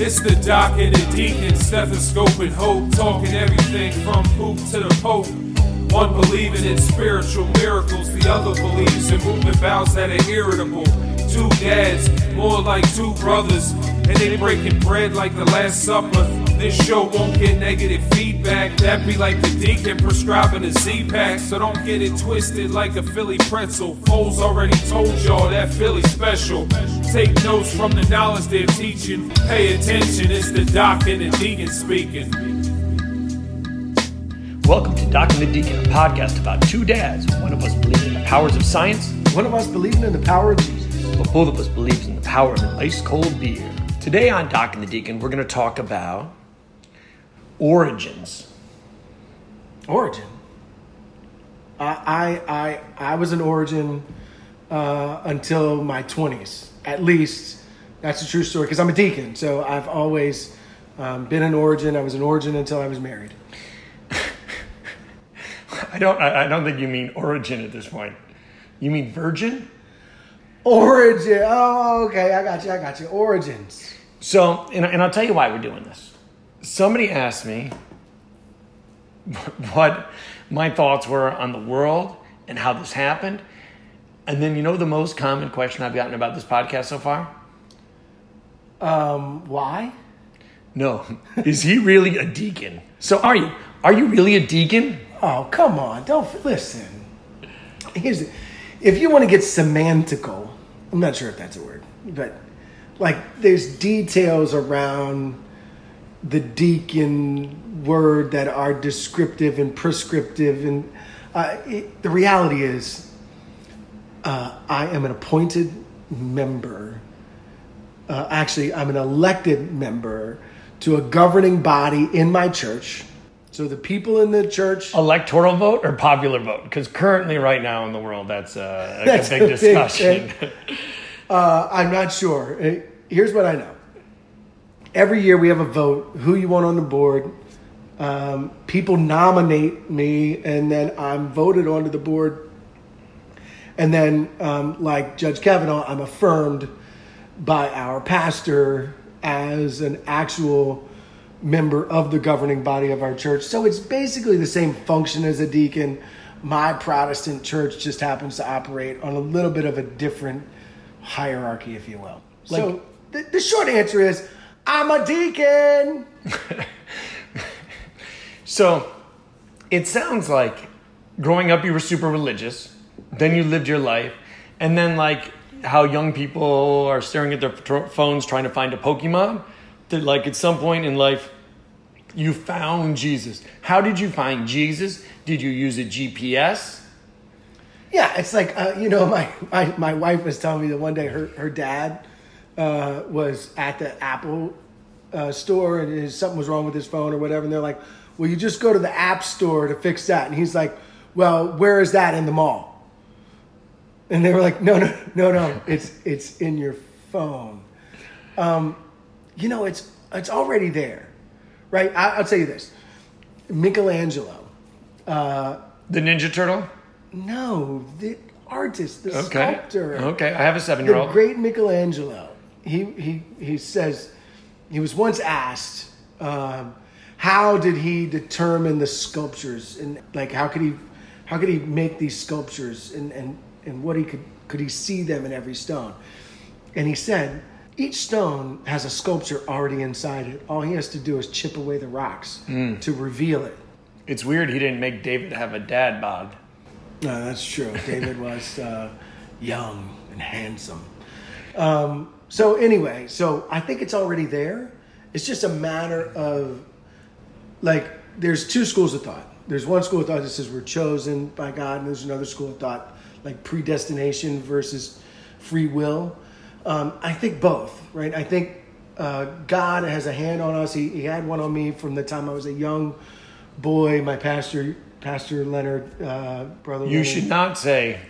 It's the doc and the deacon, stethoscope and hope, talking everything from poop to the pope. One believing in spiritual miracles, the other believes in movement bows that are irritable. Two dads, more like two brothers, and they breaking bread like the Last Supper. This show won't get negative feedback. That be like the deacon prescribing a Z-Pak. So don't get it twisted like a Philly pretzel. Foles already told y'all that Philly special. Take notes from the knowledge they're teaching. Pay attention, it's the doc and the deacon speaking. Welcome to Doc and the Deacon, a podcast about two dads. One of us believes in the powers of science, One of us believing in the power of Jesus. but both of us believes in the power of an ice cold beer. Today on Doc and the Deacon, we're going to talk about origins. Origin. I I I, I was an origin uh, until my twenties, at least. That's a true story because I'm a deacon, so I've always um, been an origin. I was an origin until I was married. I don't. I I don't think you mean origin at this point. You mean virgin? Origin. Oh, okay. I got you. I got you. Origins. So, and, and I'll tell you why we're doing this. Somebody asked me what my thoughts were on the world and how this happened. And then, you know, the most common question I've gotten about this podcast so far? Um, why? No. Is he really a deacon? So, are you? Are you really a deacon? Oh, come on. Don't listen. Here's the, if you want to get semantical, I'm not sure if that's a word, but like there's details around the deacon word that are descriptive and prescriptive. And uh, it, the reality is, uh, I am an appointed member. Uh, actually, I'm an elected member to a governing body in my church. So the people in the church. Electoral vote or popular vote? Because currently, right now in the world, that's a, a big a big discussion. Uh, I'm not sure. Uh, Here's what I know. Every year we have a vote who you want on the board. Um, people nominate me, and then I'm voted onto the board. And then, um, like Judge Kavanaugh, I'm affirmed by our pastor as an actual member of the governing body of our church. So it's basically the same function as a deacon. My Protestant church just happens to operate on a little bit of a different hierarchy, if you will. so the, the short answer is I'm a deacon. So it sounds like growing up you were super religious, then you lived your life, and then like how young people are staring at their phones trying to find a Pokemon, that like at some point in life you found Jesus. How did you find Jesus? Did you use a GPS? Yeah, it's like uh, you know, my, my my wife was telling me that one day her her dad uh, was at the Apple uh, store and his, something was wrong with his phone or whatever, and they're like, "Well, you just go to the App Store to fix that," and he's like, "Well, where is that in the mall?" And they were like, "No, no, no, no, it's it's in your phone." Um, you know, it's it's already there, right? I, I'll tell you this: Michelangelo. Uh, The Ninja Turtle? no, the artist, the Okay. sculptor. Okay, I have a seven year The old. great Michelangelo. He he he says he was once asked um, how did he determine the sculptures and like how could he how could he make these sculptures and and and what he could could he see them in every stone? And he said each stone has a sculpture already inside it. All he has to do is chip away the rocks Hmm. to reveal it. It's weird he didn't make David have a dad bod. No, that's true. David was uh, young and handsome. Um, so anyway, so I think it's already there. It's just a matter of like there's two schools of thought. There's one school of thought that says we're chosen by God, and there's another school of thought like predestination versus free will. Um, I think both, right? I think uh, God has a hand on us. He, he had one on me from the time I was a young boy. My pastor, Pastor Leonard, uh, brother. You Leonard, should not say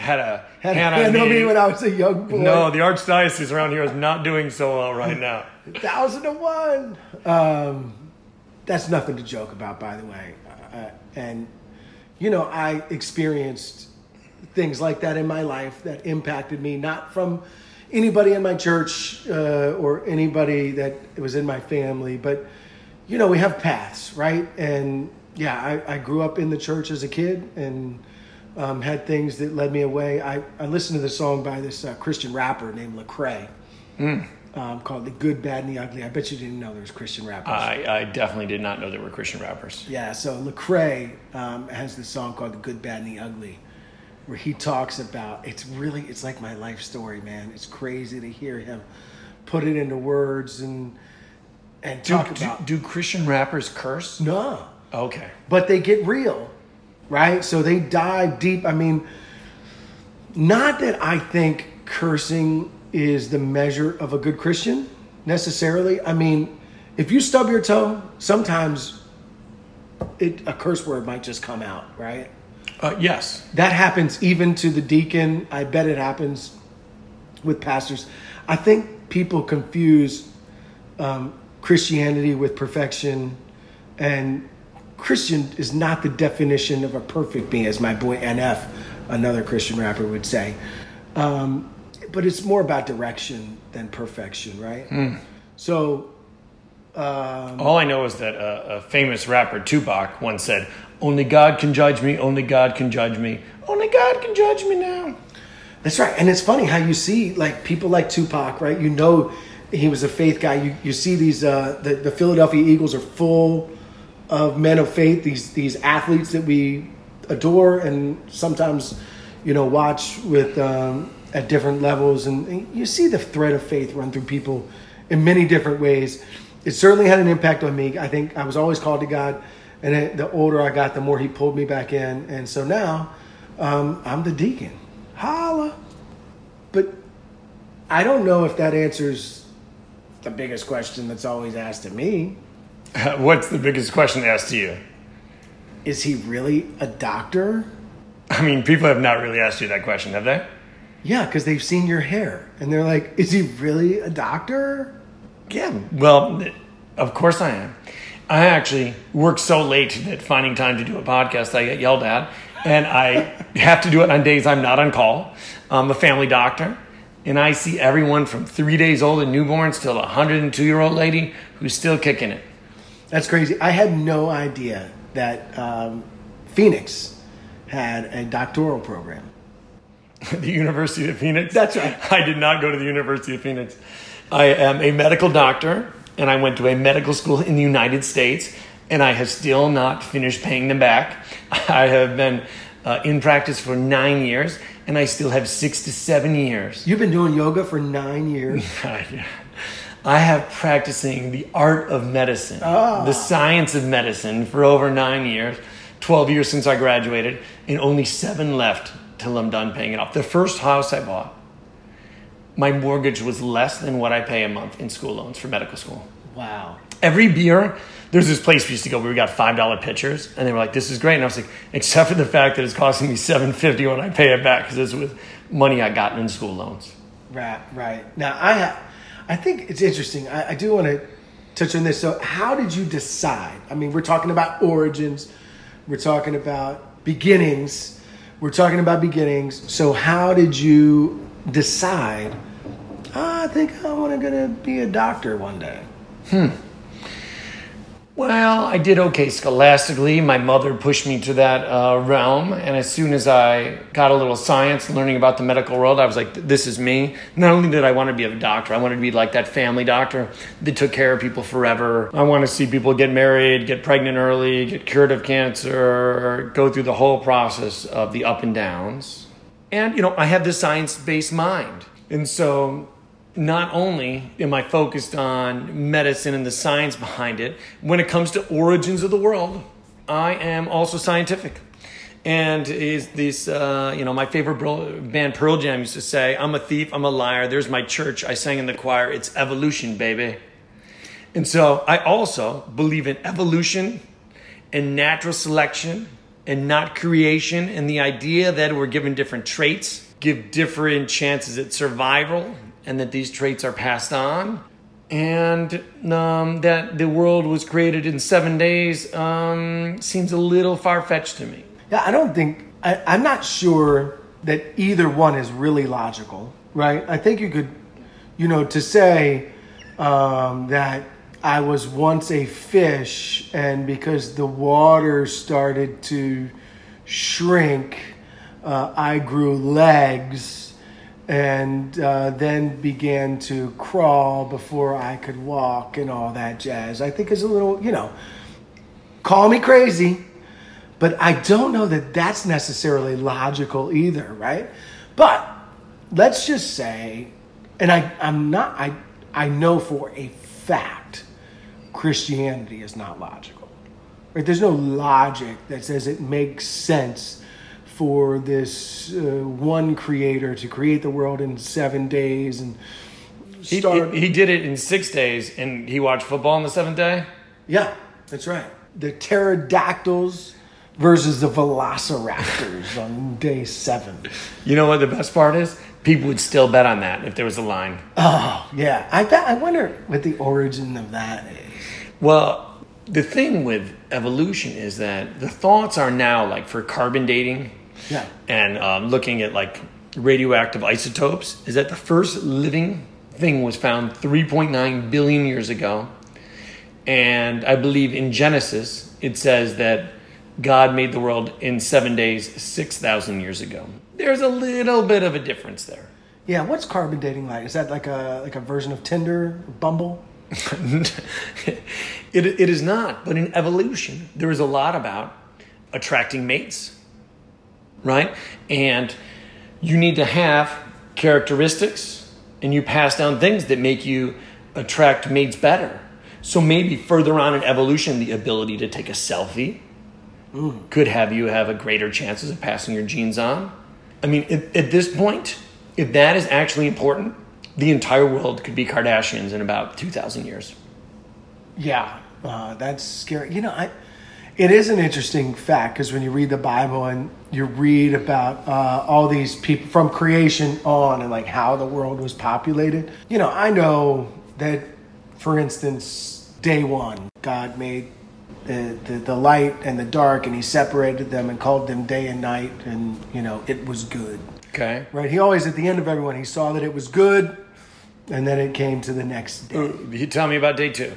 had a had hand a on hand on me. me when I was a young boy. No, the archdiocese around here is not doing so well right now. thousand to one. Um, that's nothing to joke about, by the way. Uh, and you know, I experienced things like that in my life that impacted me, not from anybody in my church uh, or anybody that was in my family, but you know, we have paths, right? And yeah, I, I grew up in the church as a kid and um, had things that led me away. I, I listened to the song by this uh, Christian rapper named Lecrae. Um, called "The Good, Bad, and the Ugly." I bet you didn't know there was Christian rappers. I, I definitely did not know there were Christian rappers. Yeah, so Lecrae um, has this song called "The Good, Bad, and the Ugly," where he talks about it's really it's like my life story, man. It's crazy to hear him put it into words and and Do, talk do, about do Christian rappers curse? no, Okay. but they get real, right? So they dive deep. I mean, not that I think cursing is the measure of a good Christian necessarily. I mean, if you stub your toe, sometimes it a curse word might just come out, right? Uh, yes. That happens even to the deacon. I bet it happens with pastors. I think people confuse um, Christianity with perfection, and Christian is not the definition of a perfect being, as my boy NF, another Christian rapper, would say. Um, but it's more about direction than perfection, right? So, um, All I know is that uh, a famous rapper, Tupac, once said, Only God can judge me, only God can judge me, only God can judge me now. That's right, and it's funny how you see like people like Tupac, right? You know, he was a faith guy. You you see these uh, the the Philadelphia Eagles are full of men of faith. These these athletes that we adore and sometimes you know watch with um, at different levels, and, and you see the thread of faith run through people in many different ways. It certainly had an impact on me. I think I was always called to God, and it, the older I got, the more He pulled me back in, and so now um, I'm the deacon. Holla. But I don't know if that answers the biggest question that's always asked of me. What's the biggest question asked to you? Is he really a doctor? I mean, people have not really asked you that question, have they? Yeah, because they've seen your hair and they're like, is he really a doctor? Yeah. Well, of course I am. I actually work so late that finding time to do a podcast, I get yelled at. And I have to do it on days I'm not on call. I'm a family doctor. And I see everyone from three days old and newborns till a 102 year old lady who's still kicking it. That's crazy. I had no idea that um, Phoenix had a doctoral program. the University of Phoenix. That's right. I did not go to the University of Phoenix. I am a medical doctor, and I went to a medical school in the United States, and I have still not finished paying them back. I have been uh, in practice for nine years, and I still have six to seven years. You've been doing yoga for nine years. I have practicing the art of medicine, ah. the science of medicine for over nine years, 12 years since I graduated, and only seven left till I'm done paying it off. The first house I bought, my mortgage was less than what I pay a month in school loans for medical school. Wow. Every beer, there's this place we used to go where we got five dollar pitchers, and they were like, "This is great," and I was like, "Except for the fact that it's costing me seven fifty when I pay it back because it's with money I got in school loans." Right, right. Now, I, ha- I think it's interesting. I, I do want to touch on this. So, how did you decide? I mean, we're talking about origins, we're talking about beginnings, we're talking about beginnings. So, how did you decide? "Ah, I think I want to be a doctor one day. Well, I did okay scholastically. My mother pushed me to that uh, realm, and as soon as I got a little science, learning about the medical world, I was like, "This is me." Not only did I want to be a doctor, I wanted to be like that family doctor that took care of people forever. I want to see people get married, get pregnant early, get cured of cancer, go through the whole process of the up and downs. And you know, I have this science-based mind, and so not only am I focused on medicine and the science behind it, when it comes to origins of the world, I am also scientific. And is this, uh, you know, my favorite band Pearl Jam used to say, I'm a thief, I'm a liar, there's my church, I sang in the choir, it's evolution, baby. And so I also believe in evolution and natural selection and not creation and the idea that we're given different traits, give different chances at survival, and that these traits are passed on. And um, that the world was created in seven days um, seems a little far fetched to me. Yeah, I don't think I, I'm not sure that either one is really logical, right? I think you could you know, to say um, that I was once a fish, and because the water started to shrink, uh, I grew legs and uh, then began to crawl before I could walk and all that jazz. I think is a little, you know, call me crazy, but I don't know that that's necessarily logical either, right? But let's just say, and I, I'm not, I, I know for a fact Christianity is not logical. Right? There's no logic that says it makes sense for this uh, one creator to create the world in seven days and He, start. he, he did it in six days, and he watched football on the seventh day. yeah, that's right. The pterodactyls versus the velociraptors on day seven. You know what the best part is? People would still bet on that if there was a line. Oh yeah, I bet. I wonder what the origin of that is. Well, the thing with evolution is that the thoughts are now like for carbon dating Yeah. and um, looking at like radioactive isotopes is that the first living thing was found 3.9 billion years ago. And I believe in Genesis, it says that God made the world in seven days, 6,000 years ago. There's a little bit of a difference there. Yeah, what's carbon dating like? Is that like a like a version of Tinder, Bumble? it, it is not, but in evolution, there is a lot about attracting mates, right? And you need to have characteristics and you pass down things that make you attract mates better. So maybe further on in evolution, the ability to take a selfie could have you have a greater chances of passing your genes on. I mean, at, at this point, if that is actually important, the entire world could be Kardashians in about 2,000 years. Yeah, uh, that's scary. You know, I, it is an interesting fact because when you read the Bible and you read about uh, all these people from creation on and like how the world was populated, you know, I know that, for instance, day one, God made the, the, the light and the dark and he separated them and called them day and night and, you know, it was good. Okay. Right? He always, at the end of everyone, he saw that it was good and then it came to the next day. You tell me about day two.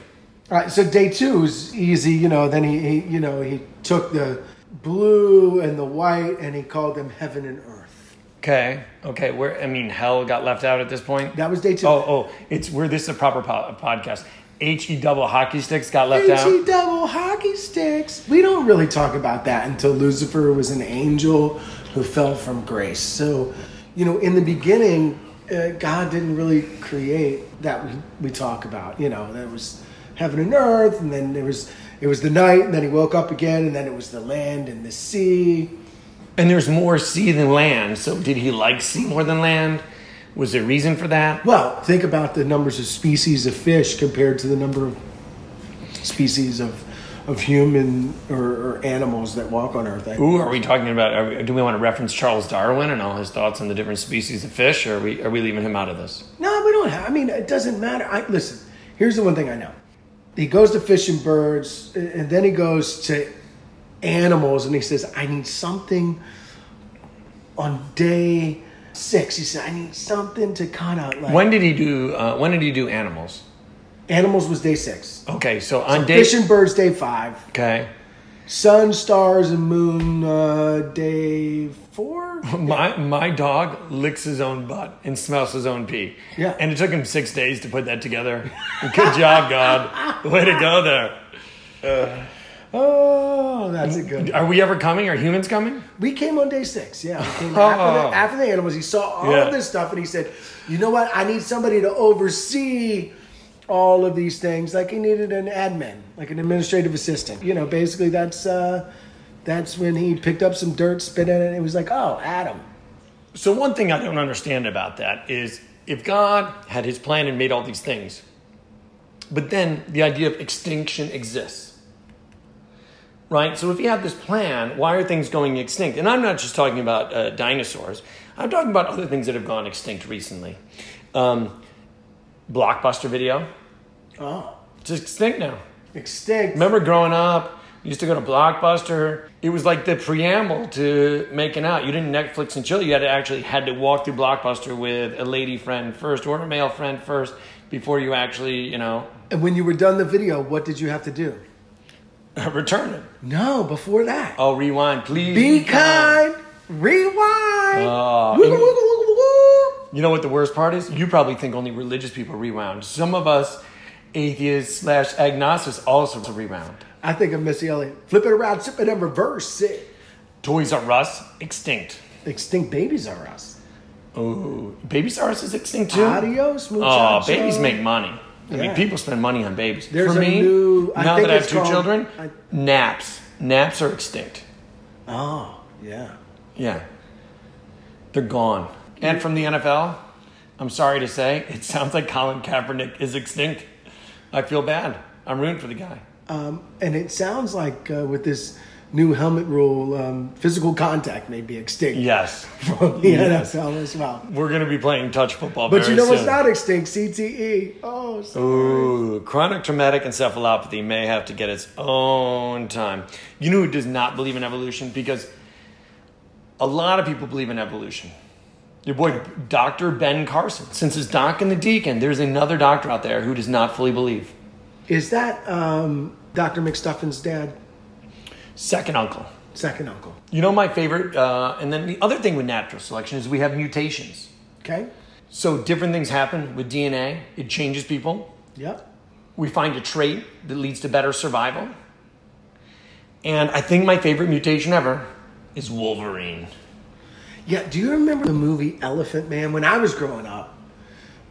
Right, so day two is easy. You know, then he, he, you know, he took the blue and the white, and he called them heaven and earth. Okay. Okay. Where I mean, hell got left out at this point. That was day two. Oh, oh, it's where this is a proper po- podcast. H E double hockey sticks got left H-E out. H E double hockey sticks. We don't really talk about that until Lucifer was an angel who fell from grace. So, you know, in the beginning, uh, God didn't really create that we, we talk about. You know, there was heaven and earth, and then there was it was the night, and then he woke up again, and then it was the land and the sea. And there's more sea than land. So did he like sea more than land? Was there reason for that? Well, think about the numbers of species of fish compared to the number of species of of human or, or animals that walk on Earth. I- Ooh, are we talking about? Are do we want to reference Charles Darwin and all his thoughts on the different species of fish, or are we are we leaving him out of this? No, we don't have. I mean, it doesn't matter. I listen. Here's the one thing I know. He goes to fish and birds, and then he goes to animals, and he says, "I need something." On day six, he said, "I need something to kind of like." When did he do? Uh, when did he do animals? animals was day six. Okay, so on day. Fish and birds, day five. Okay, Sun, stars, and moon, uh, day four. my my dog licks his own butt and smells his own pee. Yeah. and it took him six days to put that together. Good job, God. Way to go there. Oh, that's a good. Are we ever coming? Are humans coming? We came on day six. Yeah, we came Oh. after, the, after the animals. He saw all Yeah. of this stuff, and he said, "You know what? I need somebody to oversee all of these things. Like he needed an admin, like an administrative assistant. You know, basically that's uh, that's when he picked up some dirt, spit in it, and it was like, oh, Adam. So one thing I don't understand about that is if God had his plan and made all these things, but then the idea of extinction exists. Right? So if he had this plan, why are things going extinct? And I'm not just talking about uh, dinosaurs. I'm talking about other things that have gone extinct recently. Um, Blockbuster video, Oh, it's extinct now. extinct. Remember growing up, You used to go to Blockbuster. It was like the preamble to making out. You didn't Netflix and chill. You had to actually had to walk through Blockbuster with a lady friend first or a male friend first before you actually, you know, And when you were done the video, what did you have to do? return it. No, before that. Oh, rewind, please. Be kind. Rewind. Oh, Wiggle, and- wiggle, wiggle, wiggle. You know what the worst part is? You probably think only religious people rewound. Some of us atheists slash agnostics also rewound. I think of Missy Elliott. Flip it around, flip it in reverse. It. Toys R Us extinct. Extinct babies are us. Oh, Babies R Us is extinct too. Adios, Oh, babies make money. I mean, people spend money on babies. There's For a me, new- I now think that I have two called- children, I- naps. Naps are extinct. Oh, yeah. Yeah, they're gone. And from the NFL, I'm sorry to say, it sounds like Colin Kaepernick is extinct. I feel bad. I'm rooting for the guy. Um, and it sounds like uh, with this new helmet rule, um, physical contact may be extinct Yes, from the Yes. NFL as well. we're going to be playing touch football. But you know what's not extinct? CTE. Oh, sorry. Ooh, chronic traumatic encephalopathy may have to get its own time. You know who does not believe in evolution? Because a lot of people believe in evolution. Your boy, Dr. Ben Carson. Since his doc and the deacon, there's another doctor out there who does not fully believe. Is that um, Dr. McStuffin's dad? Second uncle. Second uncle. You know my favorite, uh, and then the other thing with natural selection is we have mutations. Okay. So different things happen with DNA. It changes people. Yep. we find a trait that leads to better survival. And I think my favorite mutation ever is Wolverine. Yeah. Do you remember the movie Elephant Man? When I was growing up,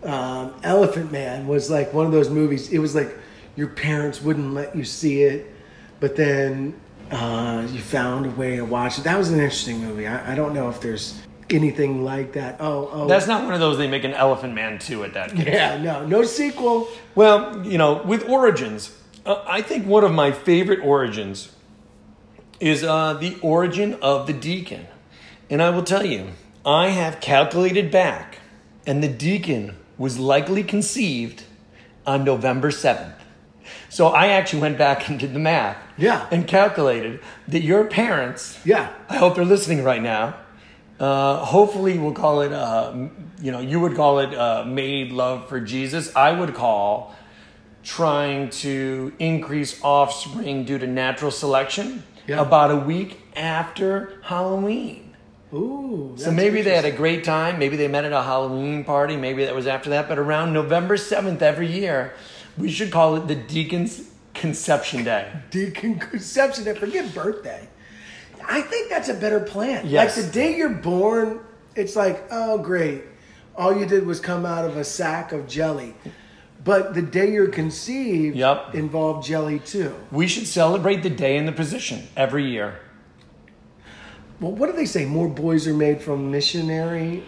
um, Elephant Man was like one of those movies. It was like your parents wouldn't let you see it, but then uh, you found a way to watch it. That was an interesting movie. I, I don't know if there's anything like that. Oh, oh. That's not one of those they make an Elephant Man 2 at that case. yeah. No. No sequel. Well, you know, with origins, uh, I think one of my favorite origins is uh, the origin of the deacon. And I will tell you, I have calculated back, and the deacon was likely conceived on November 7th. So I actually went back and did the math. Yeah. And calculated that your parents, Yeah. I hope they're listening right now. Uh, hopefully, we'll call it, uh, you know, you would call it uh, made love for Jesus. I would call trying to increase offspring due to natural selection Yeah. about a week after Halloween. Ooh. So maybe they had a great time. Maybe they met at a Halloween party. Maybe that was after that. But around November 7th every year, we should call it the Deacon's Conception Day. deacon conception Day. forget birthday. I think that's a better plan. Yes. Like the day you're born, it's like, oh great. All you did was come out of a sack of jelly. But the day you're conceived Yep. involved jelly too. We should celebrate the day in the position every year. Well, what do they say? More boys are made from missionary.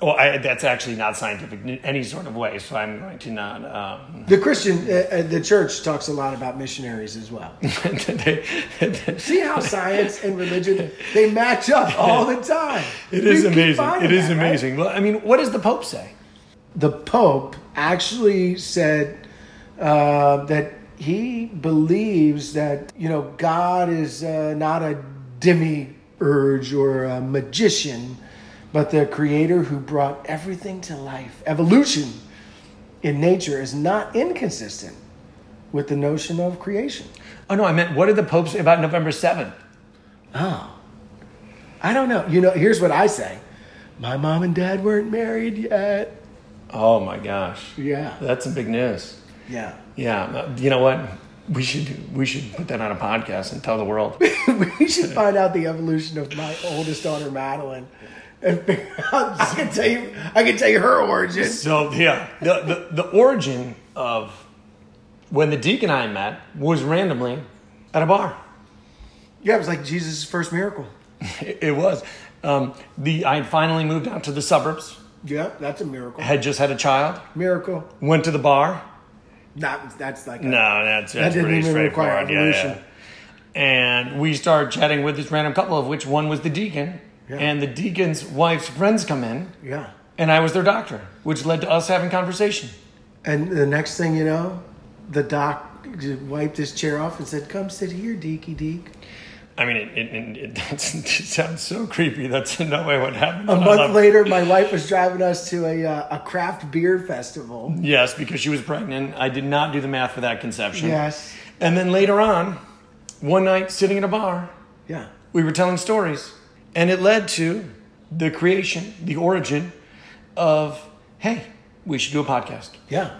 Well, I, that's actually not scientific in any sort of way, so I'm going to not. Um, The Christian, uh, uh, the church talks a lot about missionaries as well. See how science and religion they match up all the time. is We keep amazing. It is that, right? amazing. Well, I mean, what does the Pope say? the Pope actually said uh, that he believes that you know God is uh, not a demiurge or a magician, but the Creator who brought everything to life. Evolution in nature is not inconsistent with the notion of creation. Oh no, I meant what did the Pope say about November seventh? Oh, I don't know. You know, here's what I say: My mom and dad weren't married yet. Oh my gosh, Yeah, that's some big news. yeah. Yeah, uh, you know what? We should we should put that on a podcast and tell the world. we should find out the evolution of my oldest daughter Madeline, and figure out. I can tell you. I can tell you her origin. So yeah, the, the the origin of when the deacon and I met was randomly at a bar. Yeah, it was like Jesus' first miracle. It, it was. Um, the I had finally moved out to the suburbs. Yeah, that's a miracle. Had just had a child. Miracle. Went to the bar. That that's like a, No, that's, that's didn't pretty even require straightforward. Yeah, yeah. And we started chatting with this random couple, of which one was the deacon, Yeah. and the deacon's wife's friends come in, Yeah. and I was their doctor, which led to us having conversation. And the next thing you know, the doc wiped his chair off and said, "Come sit here, Deaky Deek." I mean, it, it, it, it, sounds so creepy. That's in no way what happened. A month later, my wife was driving us to a uh, a craft beer festival. Yes, because she was pregnant. I did not do the math for that conception. Yes. And then later on, one night sitting in a bar, Yeah. we were telling stories. And it led to the creation, the origin of, hey, we should do a podcast. Yeah.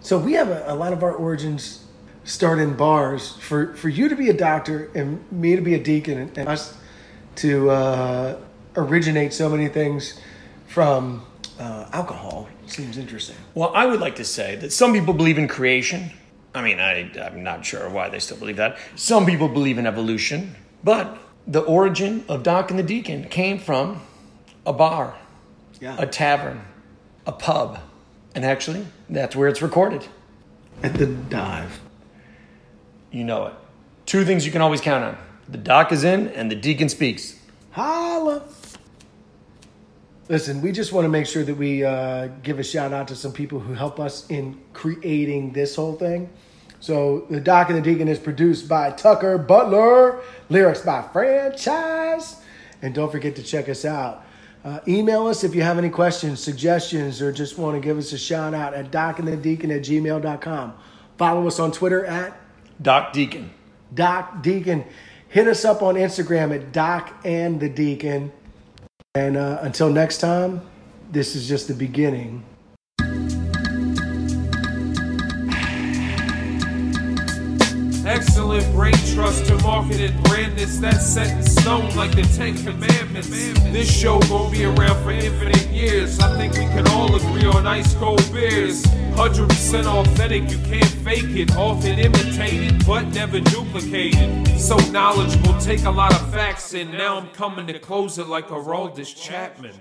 So we have a, a lot of our origins start in bars. For for you to be a doctor and me to be a deacon and, and us to uh, originate so many things from uh, alcohol seems interesting. Well, I would like to say that some people believe in creation. I mean, I, I'm not sure why they still believe that. Some people believe in evolution. But the origin of Doc and the Deacon came from a bar, Yeah. a tavern, a pub. And actually, that's where it's recorded. At the dive. You know it. Two things you can always count on the doc is in and the deacon speaks. Holla. Listen, we just want to make sure that we uh, give a shout out to some people who help us in creating this whole thing. So, The Doc and the Deacon is produced by Tucker Butler, lyrics by Franchise. And don't forget to check us out. Uh, email us if you have any questions, suggestions, or just want to give us a shout out at docandthedeacon at gmail.com. Follow us on Twitter at Doc Deacon. Doc Deacon. Hit us up on Instagram at Doc and the Deacon. And uh, until next time, this is just the beginning. Excellent brain trust to market and brand this that's set in stone like the Ten Commandments. This show gon' be around for infinite years. I think we can all agree on ice cold beers. 100% authentic, you can't fake it. Often imitated, but never duplicated. So knowledgeable, take a lot of facts, and now I'm coming to close it like a Chapman.